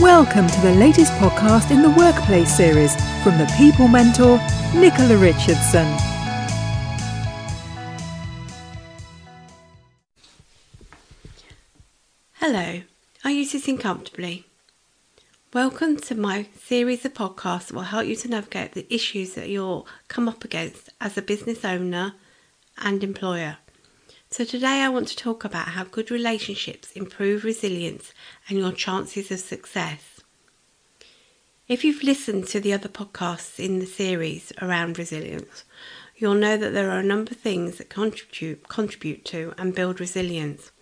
Welcome to the latest podcast in the Workplace series from the People Mentor, Nicola Richardson. Hello, are you sitting comfortably? Welcome to my series of podcasts that will help you to navigate the issues that you'll come up against as a business owner and employer. So, today I want to talk about how good relationships improve resilience and your chances of success. If you've listened to the other podcasts in the series around resilience, you'll know that there are a number of things that contribute, contribute to and build resilience.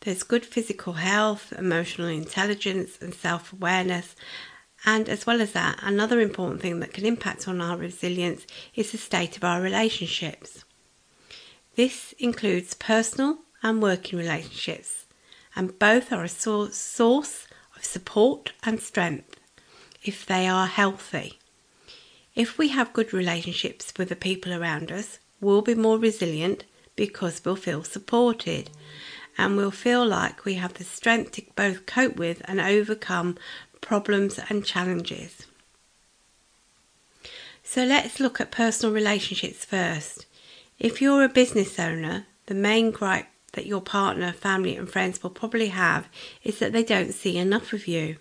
There's good physical health, emotional intelligence, and self awareness. And as well as that, another important thing that can impact on our resilience is the state of our relationships. This includes personal and working relationships, and both are a source of support and strength if they are healthy. If we have good relationships with the people around us, we'll be more resilient because we'll feel supported and we'll feel like we have the strength to both cope with and overcome problems and challenges. So let's look at personal relationships first. If you're a business owner, the main gripe that your partner, family, and friends will probably have is that they don't see enough of you.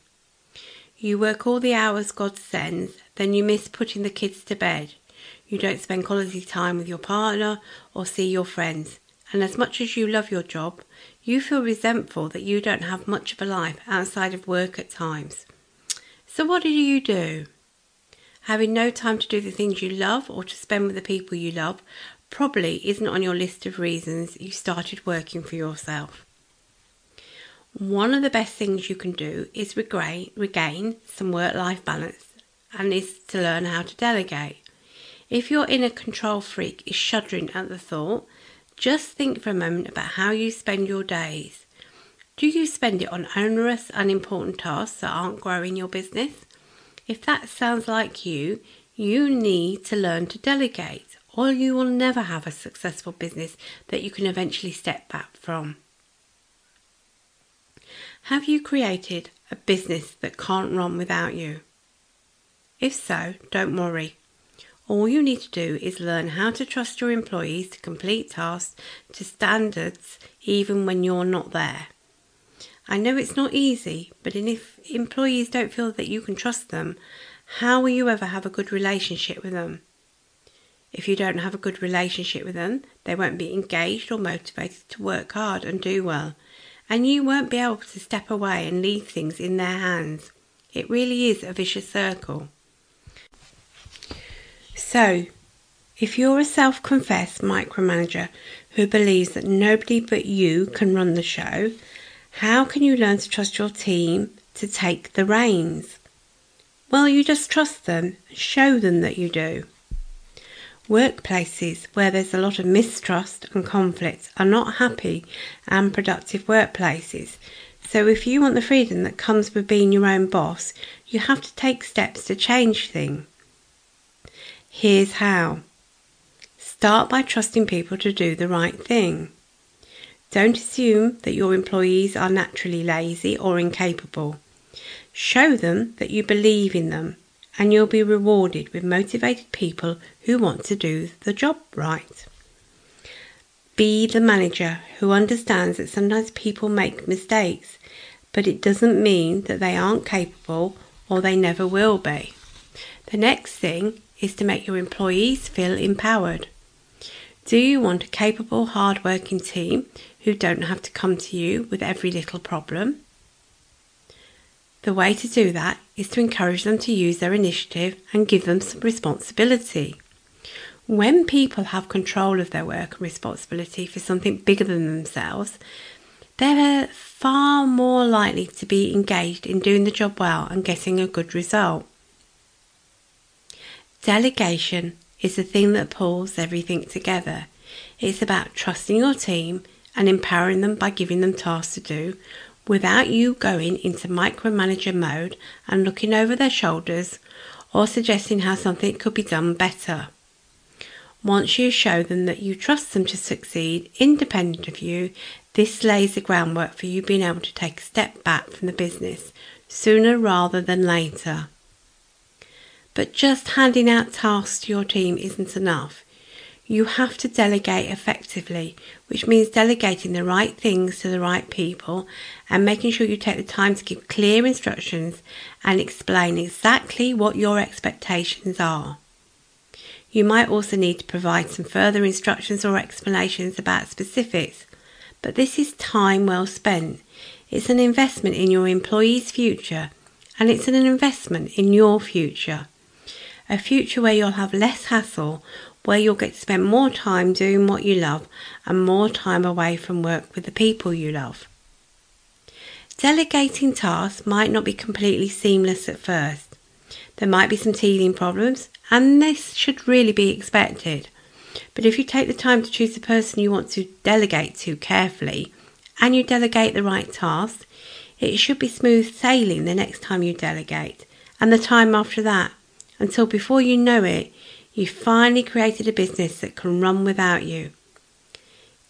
You work all the hours God sends, then you miss putting the kids to bed. You don't spend quality time with your partner or see your friends. And as much as you love your job, you feel resentful that you don't have much of a life outside of work at times. So, what do you do? Having no time to do the things you love or to spend with the people you love probably isn't on your list of reasons you started working for yourself. One of the best things you can do is regain, some work life balance and is to learn how to delegate. If your inner control freak is shuddering at the thought, just think for a moment about how you spend your days. Do you spend it on onerous, unimportant tasks that aren't growing your business? If that sounds like you, you need to learn to delegate or you will never have a successful business that you can eventually step back from. Have you created a business that can't run without you? If so, don't worry. All you need to do is learn how to trust your employees to complete tasks to standards even when you're not there. I know it's not easy, but if employees don't feel that you can trust them, how will you ever have a good relationship with them? If you don't have a good relationship with them, they won't be engaged or motivated to work hard and do well. And you won't be able to step away and leave things in their hands. It really is a vicious circle. So, if you're a self confessed micromanager who believes that nobody but you can run the show, how can you learn to trust your team to take the reins? Well, you just trust them, and show them that you do. Workplaces where there's a lot of mistrust and conflict are not happy and productive workplaces. So, if you want the freedom that comes with being your own boss, you have to take steps to change things. Here's how start by trusting people to do the right thing. Don't assume that your employees are naturally lazy or incapable. Show them that you believe in them and you'll be rewarded with motivated people who want to do the job right. Be the manager who understands that sometimes people make mistakes, but it doesn't mean that they aren't capable or they never will be. The next thing is to make your employees feel empowered. Do you want a capable, hard-working team who don't have to come to you with every little problem? The way to do that is to encourage them to use their initiative and give them some responsibility. When people have control of their work and responsibility for something bigger than themselves, they're far more likely to be engaged in doing the job well and getting a good result. Delegation is the thing that pulls everything together. It's about trusting your team and empowering them by giving them tasks to do without you going into micromanager mode and looking over their shoulders or suggesting how something could be done better. Once you show them that you trust them to succeed independent of you, This lays the groundwork for you being able to take a step back from the business sooner rather than later. But just handing out tasks to your team isn't enough. You have to delegate effectively, which means delegating the right things to the right people and making sure you take the time to give clear instructions and explain exactly what your expectations are. You might also need to provide some further instructions or explanations about specifics, but this is time well spent. It's an investment in your employee's future and it's an investment in your future a future where you'll have less hassle, where you'll get to spend more time doing what you love and more time away from work with the people you love. Delegating tasks might not be completely seamless at first. There might be some teething problems, and this should really be expected. But if you take the time to choose the person you want to delegate to carefully, and you delegate the right tasks, it should be smooth sailing the next time you delegate, and the time after that, until before you know it, you've finally created a business that can run without you.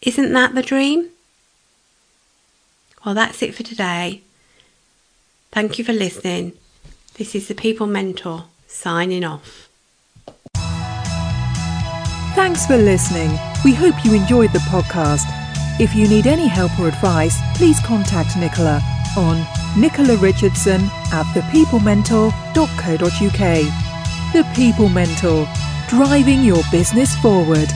Isn't that the dream? Well, that's it for today. Thank you for listening. This is the People Mentor signing off. Thanks for listening. We hope you enjoyed the podcast. If you need any help or advice, please contact Nicola on Nicola Richardson at thepeoplementor.co.uk. The People Mentor, driving your business forward.